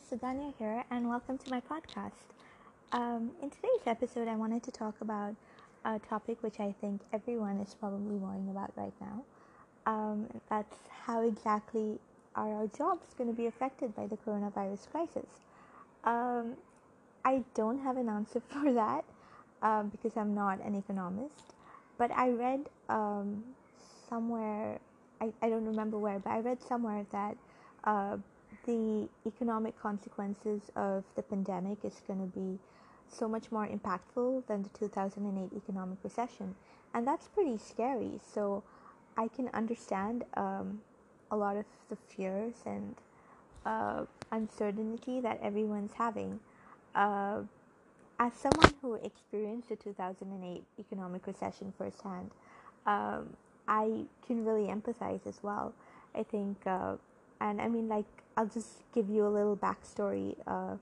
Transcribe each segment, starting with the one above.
is Suganya here, and welcome to my podcast. Um, in today's episode, I wanted to talk about a topic which I think everyone is probably worrying about right now. Um, that's how exactly are our jobs going to be affected by the coronavirus crisis? Um, I don't have an answer for that um, because I'm not an economist, but I read um, somewhere, I, I don't remember where, but I read somewhere that uh, the economic consequences of the pandemic is going to be so much more impactful than the 2008 economic recession. And that's pretty scary. So I can understand um, a lot of the fears and uh, uncertainty that everyone's having. Uh, as someone who experienced the 2008 economic recession firsthand, um, I can really empathize as well. I think, uh, and I mean, like, I'll just give you a little backstory uh,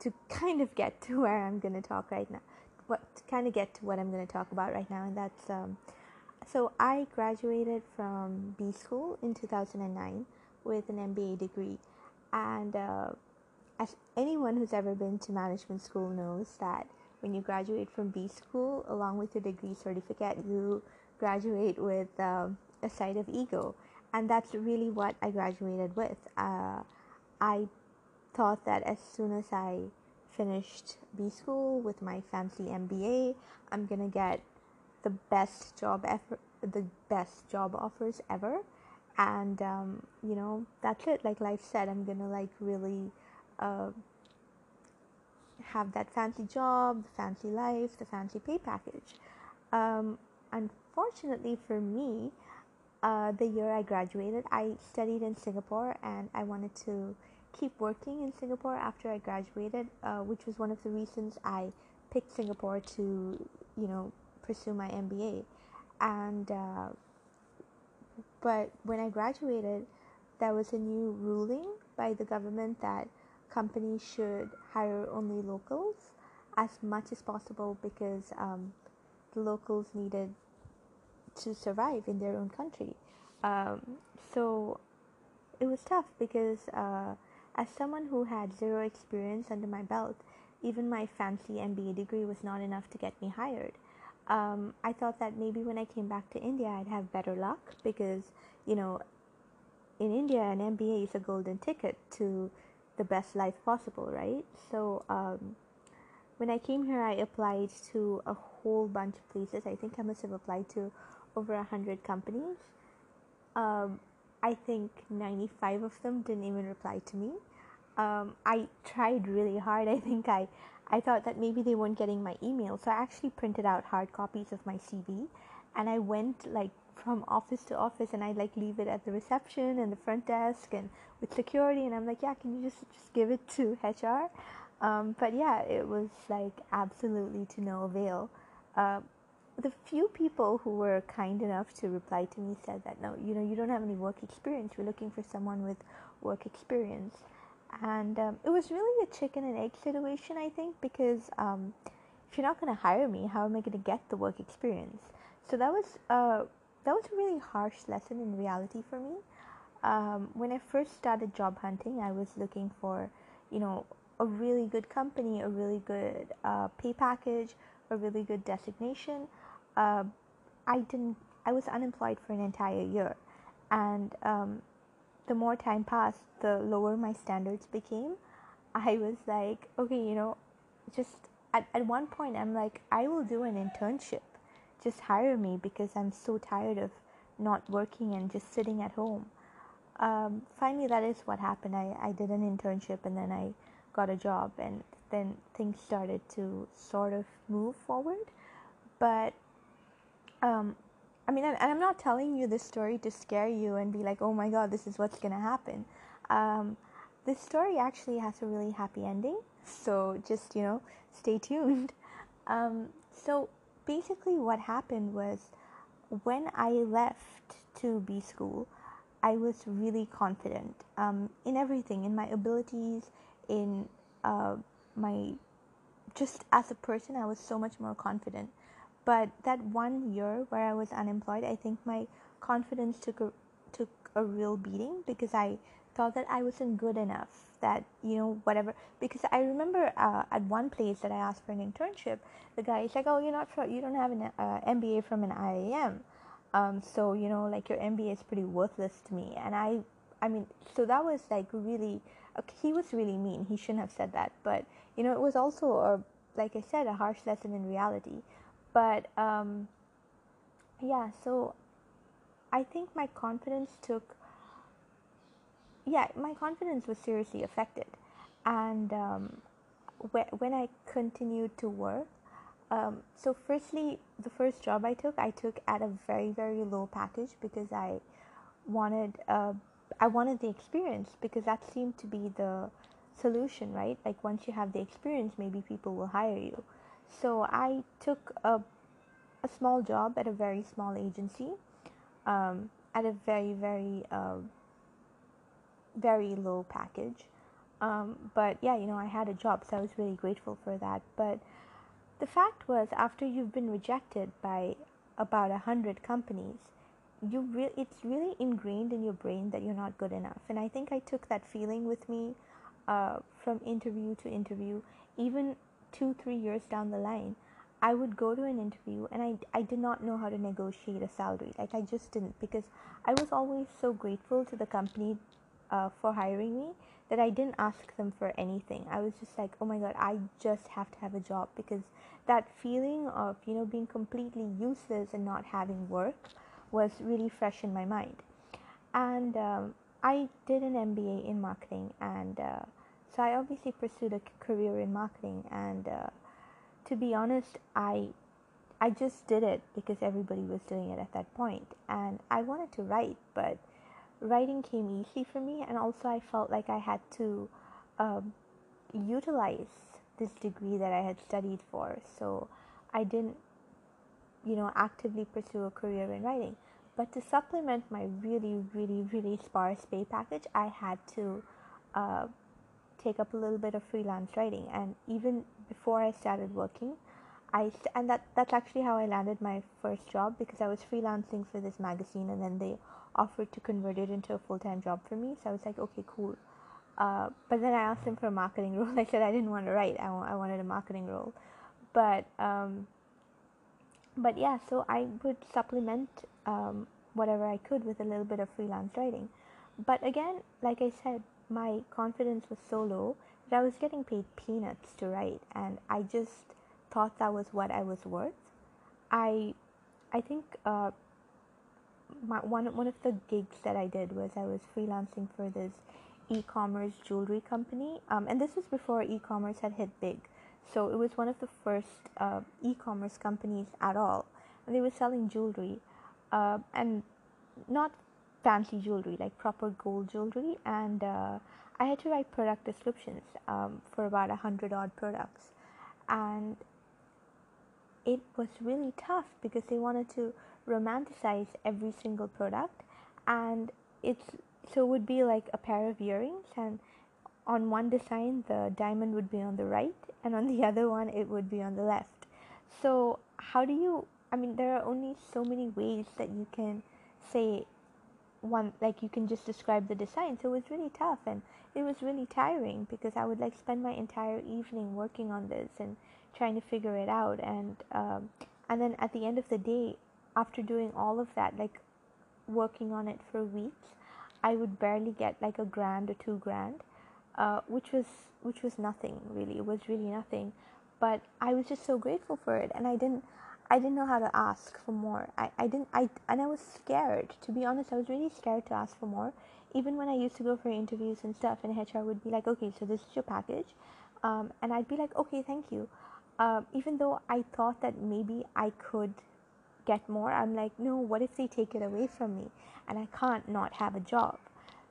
to kind of get to where I'm going to talk right now. What to kind of get to what I'm going to talk about right now, and that's um, so I graduated from B school in 2009 with an MBA degree, and uh, as anyone who's ever been to management school knows that when you graduate from B school, along with your degree certificate, you graduate with um, a side of ego, and that's really what I graduated with. Uh, I thought that as soon as I finished B school with my fancy MBA, I'm gonna get the best job ever, the best job offers ever, and um, you know that's it. Like life said, I'm gonna like really uh, have that fancy job, the fancy life, the fancy pay package. Um, unfortunately for me, uh, the year I graduated, I studied in Singapore and I wanted to keep working in Singapore after I graduated, uh, which was one of the reasons I picked Singapore to, you know, pursue my MBA. And uh, but when I graduated, there was a new ruling by the government that companies should hire only locals as much as possible because um, the locals needed to survive in their own country. Um, so it was tough because uh, as someone who had zero experience under my belt, even my fancy MBA degree was not enough to get me hired. Um, I thought that maybe when I came back to India, I'd have better luck because, you know, in India, an MBA is a golden ticket to the best life possible, right? So, um, when I came here, I applied to a whole bunch of places. I think I must have applied to over a hundred companies. Um, I think 95 of them didn't even reply to me. Um, I tried really hard. I think I, I thought that maybe they weren't getting my email. So I actually printed out hard copies of my CV and I went like from office to office and I like leave it at the reception and the front desk and with security and I'm like, yeah, can you just, just give it to HR? Um, but yeah, it was like absolutely to no avail. Uh, the few people who were kind enough to reply to me said that no, you know, you don't have any work experience. We're looking for someone with work experience, and um, it was really a chicken and egg situation, I think, because um, if you're not going to hire me, how am I going to get the work experience? So that was uh, that was a really harsh lesson in reality for me. Um, when I first started job hunting, I was looking for, you know, a really good company, a really good uh, pay package, a really good designation uh, I didn't. I was unemployed for an entire year, and um, the more time passed, the lower my standards became. I was like, okay, you know, just at, at one point, I'm like, I will do an internship. Just hire me because I'm so tired of not working and just sitting at home. Um, finally, that is what happened. I, I did an internship and then I got a job, and then things started to sort of move forward. But um, I mean, and, I'm not telling you this story to scare you and be like, oh my god, this is what's gonna happen. Um, this story actually has a really happy ending, so just you know, stay tuned. Um, so basically, what happened was when I left to B school, I was really confident um, in everything, in my abilities, in uh, my just as a person, I was so much more confident. But that one year where I was unemployed, I think my confidence took a took a real beating because I thought that I wasn't good enough. That you know whatever because I remember uh, at one place that I asked for an internship, the guy is like, "Oh, you're not from, you don't have an uh, MBA from an IIM, um, so you know like your MBA is pretty worthless to me." And I, I mean, so that was like really, okay, he was really mean. He shouldn't have said that, but you know it was also a like I said a harsh lesson in reality. But um, yeah, so I think my confidence took yeah, my confidence was seriously affected. And um, wh- when I continued to work, um, so firstly, the first job I took, I took at a very very low package because I wanted uh, I wanted the experience because that seemed to be the solution, right? Like once you have the experience, maybe people will hire you. So I took a a small job at a very small agency, um, at a very very uh, very low package. Um, but yeah, you know, I had a job, so I was really grateful for that. But the fact was, after you've been rejected by about a hundred companies, you re- it's really ingrained in your brain that you're not good enough. And I think I took that feeling with me uh, from interview to interview, even two, three years down the line. I would go to an interview and I, I did not know how to negotiate a salary. Like, I just didn't because I was always so grateful to the company uh, for hiring me that I didn't ask them for anything. I was just like, oh my god, I just have to have a job because that feeling of, you know, being completely useless and not having work was really fresh in my mind. And um, I did an MBA in marketing, and uh, so I obviously pursued a career in marketing. And uh, to be honest, I I just did it because everybody was doing it at that point, and I wanted to write, but writing came easy for me, and also I felt like I had to um, utilize this degree that I had studied for. So I didn't, you know, actively pursue a career in writing. But to supplement my really, really, really sparse pay package, I had to uh, take up a little bit of freelance writing. And even before I started working, I and that that's actually how I landed my first job because I was freelancing for this magazine, and then they offered to convert it into a full time job for me. So I was like, okay, cool. Uh, but then I asked them for a marketing role. I said I didn't want to write. I, I wanted a marketing role. But um, but yeah, so I would supplement um, whatever I could with a little bit of freelance writing. But again, like I said, my confidence was so low that I was getting paid peanuts to write, and I just thought that was what I was worth. I I think uh, my, one one of the gigs that I did was I was freelancing for this e-commerce jewelry company, um, and this was before e-commerce had hit big. So it was one of the first uh, e-commerce companies at all, and they were selling jewelry, uh, and not fancy jewelry like proper gold jewelry. And uh, I had to write product descriptions um, for about a hundred odd products, and it was really tough because they wanted to romanticize every single product. And it's so it would be like a pair of earrings and on one design the diamond would be on the right and on the other one it would be on the left. So how do you i mean there are only so many ways that you can say one like you can just describe the design. So it was really tough and it was really tiring because i would like spend my entire evening working on this and trying to figure it out. And um, and then at the end of the day after doing all of that, like working on it for weeks, I would barely get like a grand or two grand, uh, which was which was nothing really. It was really nothing, but I was just so grateful for it, and I didn't I didn't know how to ask for more. I, I didn't I and I was scared to be honest. I was really scared to ask for more. Even when I used to go for interviews and stuff, and HR would be like, "Okay, so this is your package," um, and I'd be like, "Okay, thank you." Um, even though I thought that maybe I could get more i'm like no what if they take it away from me and i can't not have a job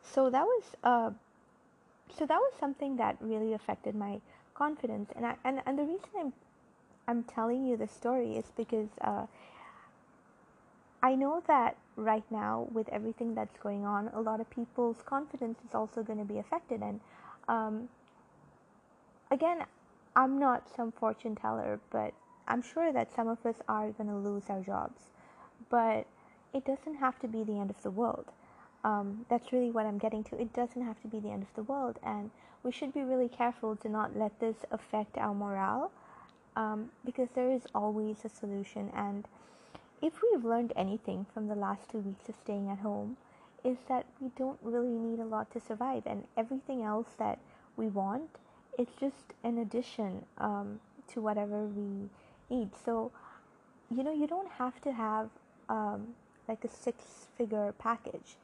so that was uh, so that was something that really affected my confidence and I, and, and the reason i'm i'm telling you the story is because uh, i know that right now with everything that's going on a lot of people's confidence is also going to be affected and um, again i'm not some fortune teller but I'm sure that some of us are going to lose our jobs, but it doesn't have to be the end of the world. um, that's really what I'm getting to. It doesn't have to be the end of the world, and we should be really careful to not let this affect our morale um, because there is always a solution. And if we've learned anything from the last two weeks of staying at home, is that we don't really need a lot to survive, and everything else that we want is just an addition um, to whatever we need. So, you know, you don't have to have um, like a six figure package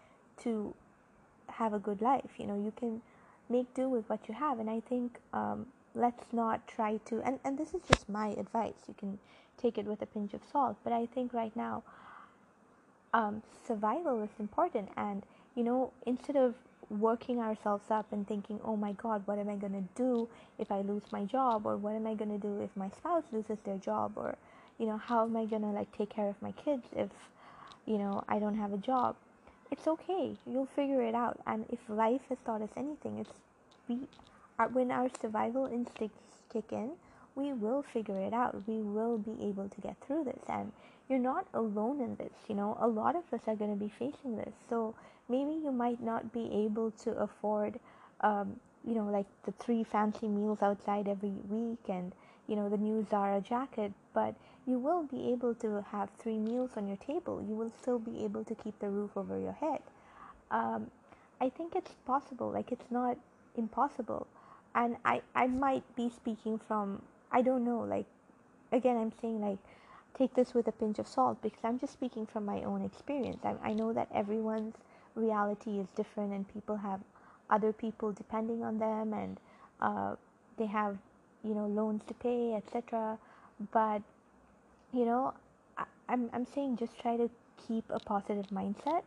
to have a good life. You know, you can make do with what you have, and I think um, let's not try to. And and this is just my advice. You can take it with a pinch of salt, but I think right now, um, survival is important, and you know, instead of working ourselves up and thinking, oh my God, what am I going to do if I lose my job? Or what am I going to do if my spouse loses their job? Or, you know, how am I going to like take care of my kids if, you know, I don't have a job? It's okay. You'll figure it out. And if life has taught us anything, it's we, when our survival instincts kick in, we will figure it out. We will be able to get through this. And you're not alone in this. You know, a lot of us are going to be facing this. So maybe you might not be able to afford um, you know like the three fancy meals outside every week and you know the new Zara jacket but you will be able to have three meals on your table you will still be able to keep the roof over your head um, I think it's possible like it's not impossible and I, I might be speaking from I don't know like again I'm saying like take this with a pinch of salt because I'm just speaking from my own experience I, I know that everyone's reality is different and people have other people depending on them and uh, they have you know loans to pay etc but you know I, am I'm, I'm saying just try to keep a positive mindset.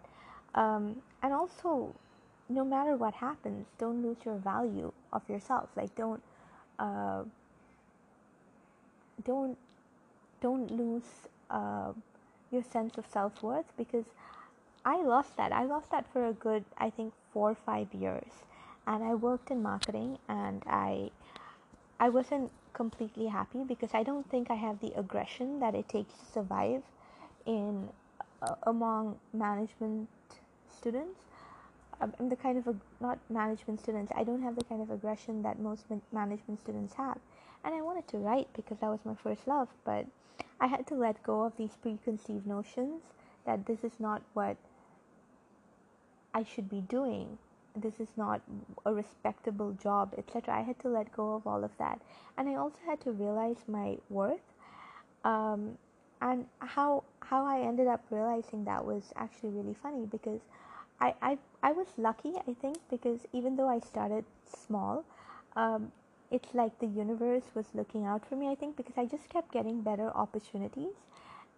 Um, and also no matter what happens don't lose your value of yourself like don't uh, don't don't lose uh, your sense of self-worth because I lost that. I lost that for a good, I think, four or five years. And I worked in marketing and I I wasn't completely happy because I don't think I have the aggression that it takes to survive in uh, among management students. I'm the kind of a, not management students. I don't have the kind of aggression that most management students have, and I wanted to write because that was my first love. But I had to let go of these preconceived notions that this is not what I should be doing. This is not a respectable job, etc. I had to let go of all of that, and I also had to realize my worth. Um, and how how I ended up realizing that was actually really funny because I I, I was lucky I think because even though I started small, um, it's like the universe was looking out for me I think because I just kept getting better opportunities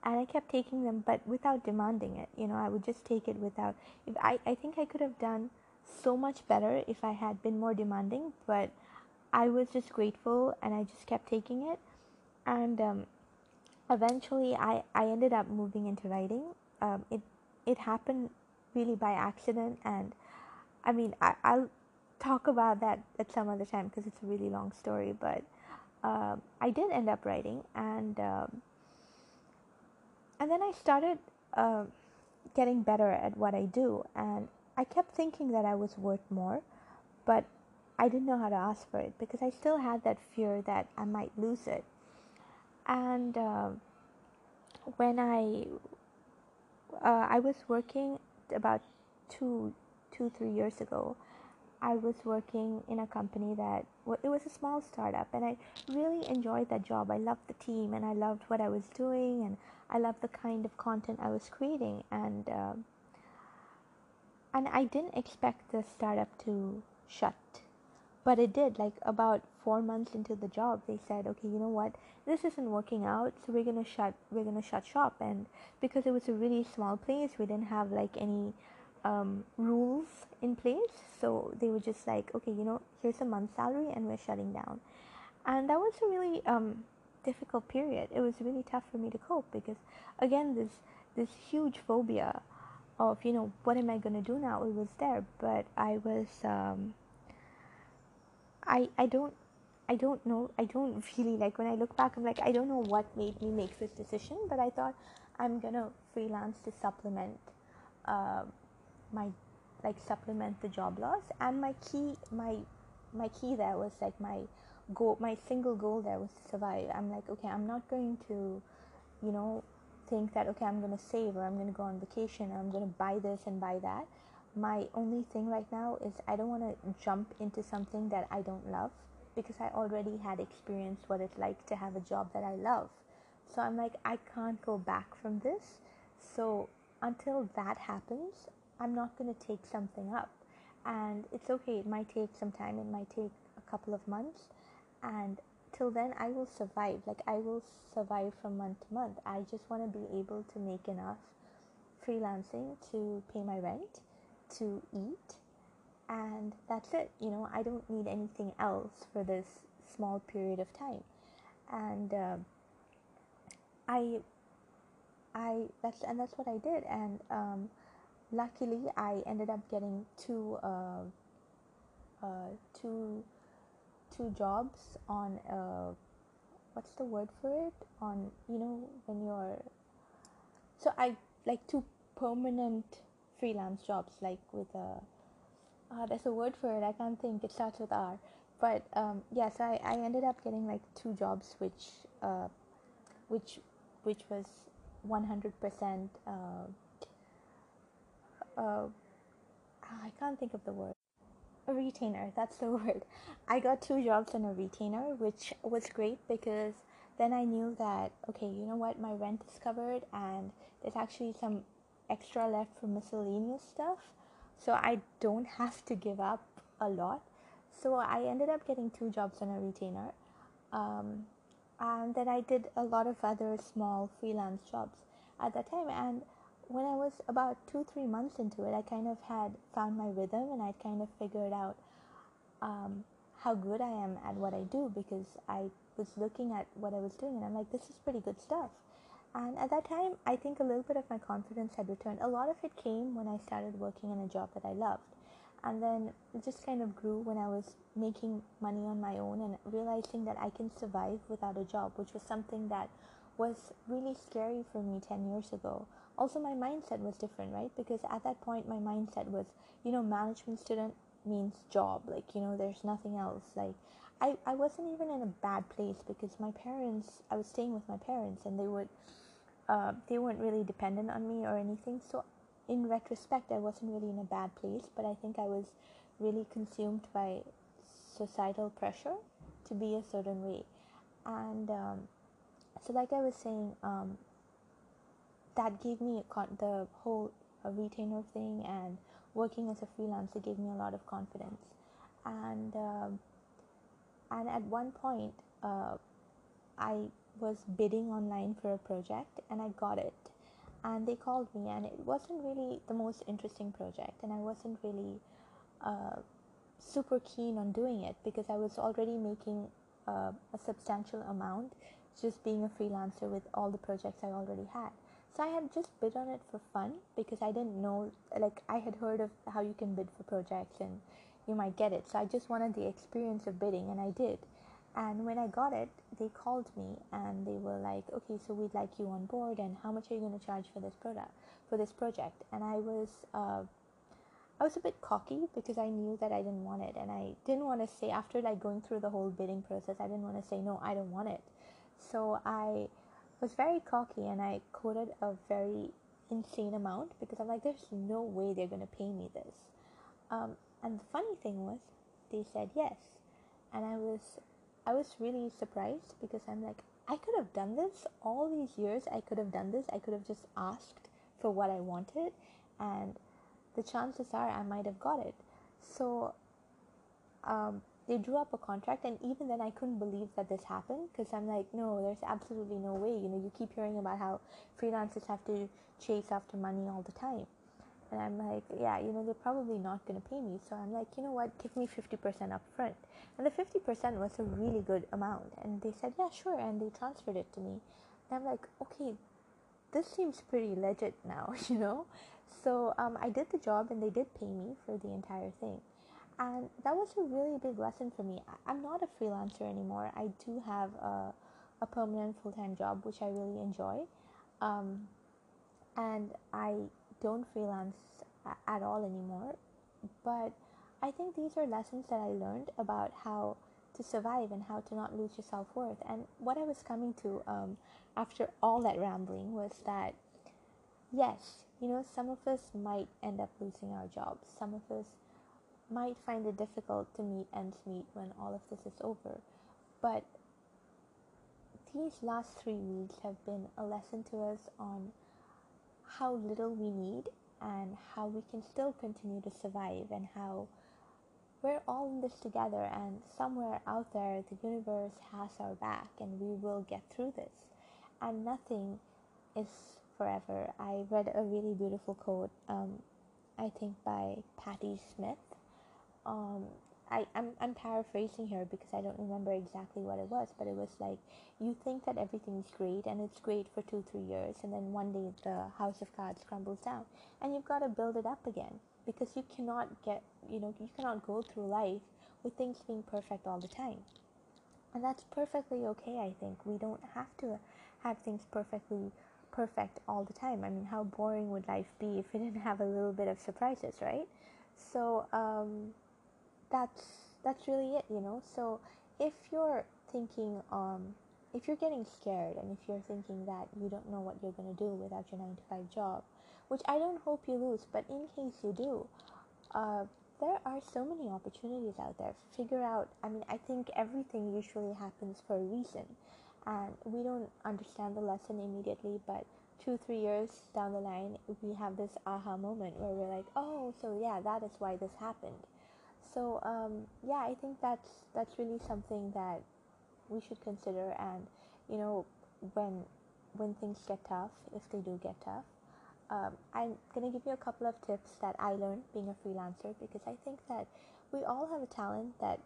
and I kept taking them, but without demanding it. You know, I would just take it without. If I, I think I could have done so much better if I had been more demanding, but I was just grateful and I just kept taking it. And um, eventually, I, I ended up moving into writing. Um, it it happened really by accident, and I mean, I, I'll talk about that at some other time because it's a really long story. But uh, I did end up writing, and um, and then I started uh, getting better at what I do, and I kept thinking that I was worth more, but I didn't know how to ask for it because I still had that fear that I might lose it. And uh, when I uh, I was working about two two three years ago, I was working in a company that it was a small startup, and I really enjoyed that job. I loved the team, and I loved what I was doing, and I loved the kind of content I was creating, and uh, and I didn't expect the startup to shut, but it did. Like about four months into the job, they said, "Okay, you know what? This isn't working out, so we're gonna shut. We're gonna shut shop." And because it was a really small place, we didn't have like any um, rules in place, so they were just like, "Okay, you know, here's a month's salary, and we're shutting down." And that was a really um, difficult period. It was really tough for me to cope because again this this huge phobia of you know what am I going to do now it was there but I was um, I I don't I don't know I don't really like when I look back I'm like I don't know what made me make this decision but I thought I'm gonna freelance to supplement uh, my like supplement the job loss. And my key my my key there was like my goal my single goal there was to survive. I'm like okay i'm not going to you know think that okay i'm to save or i'm to go on vacation or i'm to buy this and buy that my only thing right now is i don't want to jump into something that i don't love because i already had experienced what it's like to have a job that i love. So i'm like i can't go back from this. So until that happens i'm not going to take something up. And it's okay it might take some time it might take a couple of months. And till then i will survive. Like i will survive from month to month. I just want to be able to make enough freelancing to pay my rent to eat and that's it you know i don't need anything else for this small period of time. And uh, i i that's and that's what i did and um, luckily i ended up getting two uh, uh, two two jobs on uh, what's the word for it? On you know when you're so i like two permanent freelance jobs like with a uh, there's a word for it i can't think it starts with r. But um, yeah, so I, I ended up getting like two jobs which uh, which which was 100% uh, uh, I can't think of the word. A retainer that's the word. I got two jobs on a retainer which was great because then i knew that okay you know what my rent is covered and there's actually some extra left for miscellaneous stuff. So i don't have to give up a lot. So i ended up getting two jobs on a retainer. Um, and then i did a lot of other small freelance jobs at that time. And when I was about two, three months into it, I kind of had found my rhythm and I kind of figured out um, how good I am at what I do because I was looking at what I was doing and I'm like, this is pretty good stuff. And at that time, I think a little bit of my confidence had returned. A lot of it came when I started working in a job that I loved. And then it just kind of grew when I was making money on my own and realizing that I can survive without a job, which was something that was really scary for me 10 years ago also my mindset was different right because at that point my mindset was you know management student means job like you know there's nothing else like I, I wasn't even in a bad place because my parents I was staying with my parents and they would uh, they weren't really dependent on me or anything. So in retrospect I wasn't really in a bad place but I think I was really consumed by societal pressure to be a certain way. And um, so like I was saying um, that gave me con- the whole retainer thing and working as a freelancer gave me a lot of confidence. And um, and at one point uh, I was bidding online for a project and I got it and they called me and it wasn't really the most interesting project and I wasn't really uh, super keen on doing it because I was already making uh, a substantial amount just being a freelancer with all the projects I already had so I had just bid on it for fun because I didn't know, like, I had heard of how you can bid for projects and you might get it. So I just wanted the experience of bidding, and I did. And when I got it, they called me and they were like, okay, so we'd like you on board, and how much are you going to charge for this product, for this project? And I was, uh, I was a bit cocky because I knew that I didn't want it, and I didn't want to say after like going through the whole bidding process, I didn't want to say no, I don't want it. So I was very cocky and I quoted a very insane amount because I'm like, there's no way they're going to pay me this. Um, and the funny thing was, they said yes, and I was, I was really surprised because I'm like, I could have done this all these years. I could have done this. I could have just asked for what I wanted, and the chances are I might have got it. So, um, they drew up a contract and even then i couldn't believe that this happened because i'm like no there's absolutely no way you know you keep hearing about how freelancers have to chase after money all the time and i'm like yeah you know they're probably not going to pay me. So i'm like you know what? Give me 50% up front and the 50% was a really good amount. And they said yeah sure. And they transferred it to me. And i'm like okay this seems pretty legit now you know? So um, i did the job and they did pay me for the entire thing. And that was a really big lesson for me. I'm not a freelancer anymore. I do have a, a permanent full time job, which I really enjoy. Um, and I don't freelance at all anymore. but I think these are lessons that I learned about how to survive and how to not lose your self worth. And what I was coming to um, after all that rambling was that, yes, you know, some of us might end up losing our jobs. Some of us might find it difficult to meet ends meet when all of this is over. But these last three weeks have been a lesson to us on how little we need and how we can still continue to survive and how we're all in this together and somewhere out there the universe has our back and we will get through this. And nothing is forever. I read a really beautiful quote um, i think by patti smith um, I, I'm, I'm paraphrasing here because I don't remember exactly what it was, but it was like you think that everything's great and it's great for two, three years, and then one day the house of cards crumbles down, and you've got to build it up again because you cannot get, you know, you cannot go through life with things being perfect all the time. And that's perfectly okay, I think. We don't have to have things perfectly perfect all the time. I mean, how boring would life be if we didn't have a little bit of surprises, right? So, um, that's that's really it you know? So if you're thinking um if you're getting scared and if you're thinking that you don't know what you're going to do without your 9 to 5 job which i don't hope you lose but in case you do uh, there are so many opportunities out there. Figure out i mean i think everything usually happens for a reason and we don't understand the lesson immediately but two three years down the line we have this aha moment where we're like oh so yeah that is why this happened so um, yeah i think that's that's really something that we should consider and you know when when things get tough if they do get tough um, i'm going to give you a couple of tips that i learned being a freelancer because i think that we all have a talent that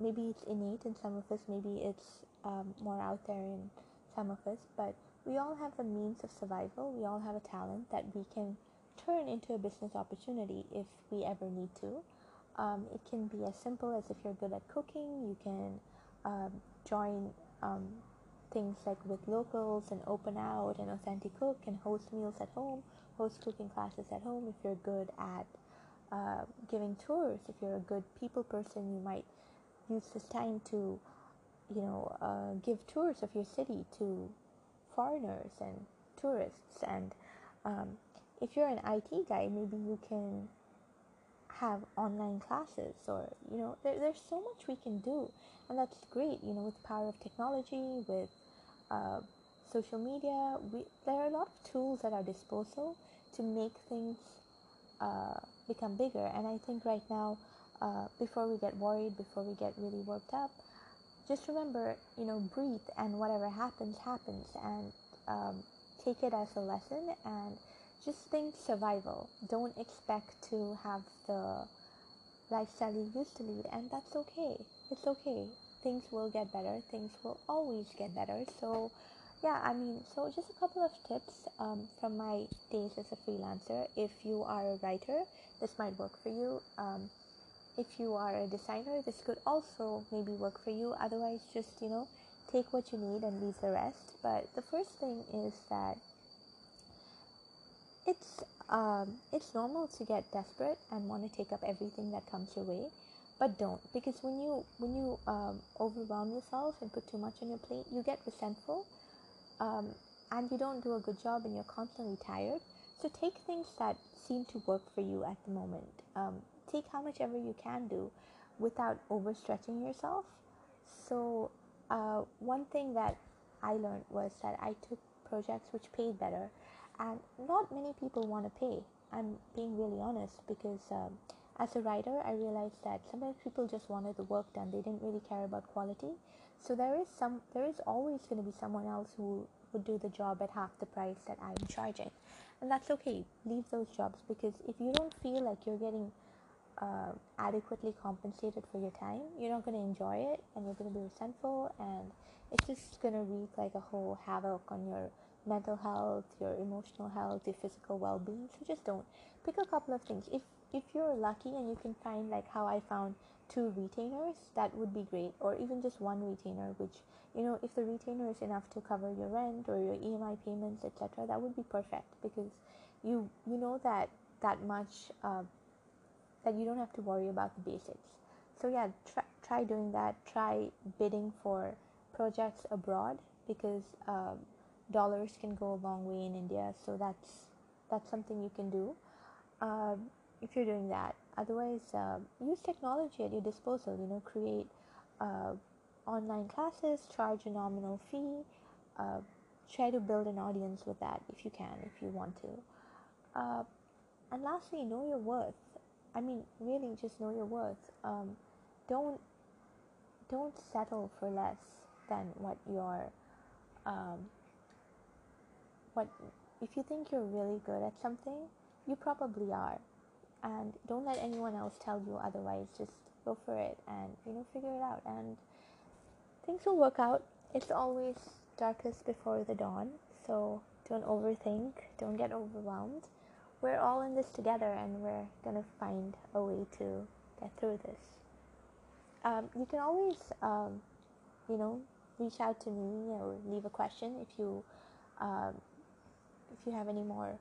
maybe it's innate in some of us maybe it's um, more out there in some of us but we all have the means of survival. We all have a talent that we can turn into a business opportunity if we ever need to um, it can be as simple as if you're good at cooking, you can um, join um, things like Withlocals and open out and authentic cook and host meals at home, host cooking classes at home. If you're good at uh, giving tours, if you're a good people person, you might use this time to, you know, uh, give tours of your city to foreigners and tourists. And um, if you're an IT guy, maybe you can have online classes or you know there, there's so much we can do. And that's great you know with the power of technology with uh, social media we, there are a lot of tools at our disposal to make things uh, become bigger. And i think right now uh, before we get worried before we get really worked up just remember you know breathe and whatever happens happens. And um, take it as a lesson and just think survival. Don't expect to have the lifestyle you used to lead, and that's okay. It's okay. Things will get better. Things will always get better. So, yeah, I mean, so just a couple of tips um, from my days as a freelancer. If you are a writer, this might work for you. Um, if you are a designer, this could also maybe work for you. Otherwise, just you know, take what you need and leave the rest. But the first thing is that it's um, it's normal to get desperate and want to take up everything that comes your way but don't because when you when you um, overwhelm yourself and put too much on your plate you get resentful um, and you don't do a good job and you're constantly tired. So take things that seem to work for you at the moment. Um, take how much ever you can do without overstretching yourself. So uh, one thing that i learned was that i took projects which paid better and not many people want to pay i'm being really honest because um, as a writer i realized that sometimes people just wanted the work done they didn't really care about quality. So there is some there is always going to be someone else who would do the job at half the price that i'm charging. And that's okay leave those jobs because if you don't feel like you're getting uh, adequately compensated for your time you're not going to enjoy it and you're going to be resentful and it's just going to wreak like a whole havoc on your mental health, your emotional health, your physical well-being. So just don't pick a couple of things. If if you're lucky and you can find like how I found two retainers, that would be great. Or even just one retainer, which you know, if the retainer is enough to cover your rent or your EMI payments, etc., that would be perfect because you you know that that much uh, that you don't have to worry about the basics. So yeah, try try doing that. Try bidding for projects abroad because um, dollars can go a long way in India. So that's that's something you can do um, if you're doing that. Otherwise, uh, use technology at your disposal. You know, create uh, online classes, charge a nominal fee. Uh, try to build an audience with that if you can, if you want to. Uh, and lastly, know your worth. I mean, really, just know your worth. Um, don't don't settle for less than what your um, what if you think you're really good at something, you probably are, and don't let anyone else tell you otherwise. Just go for it and you know figure it out, and things will work out. It's always darkest before the dawn, so don't overthink, don't get overwhelmed. We're all in this together, and we're gonna find a way to get through this. Um, you can always, um, you know, reach out to me or leave a question if you um, if you have any more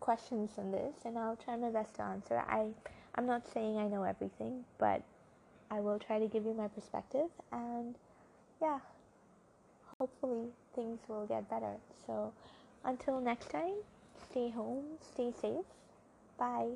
questions on this, and I'll try my best to answer. I I'm not saying I know everything, but I will try to give you my perspective, and yeah, hopefully things will get better. So until next time, stay home, stay safe. Bye.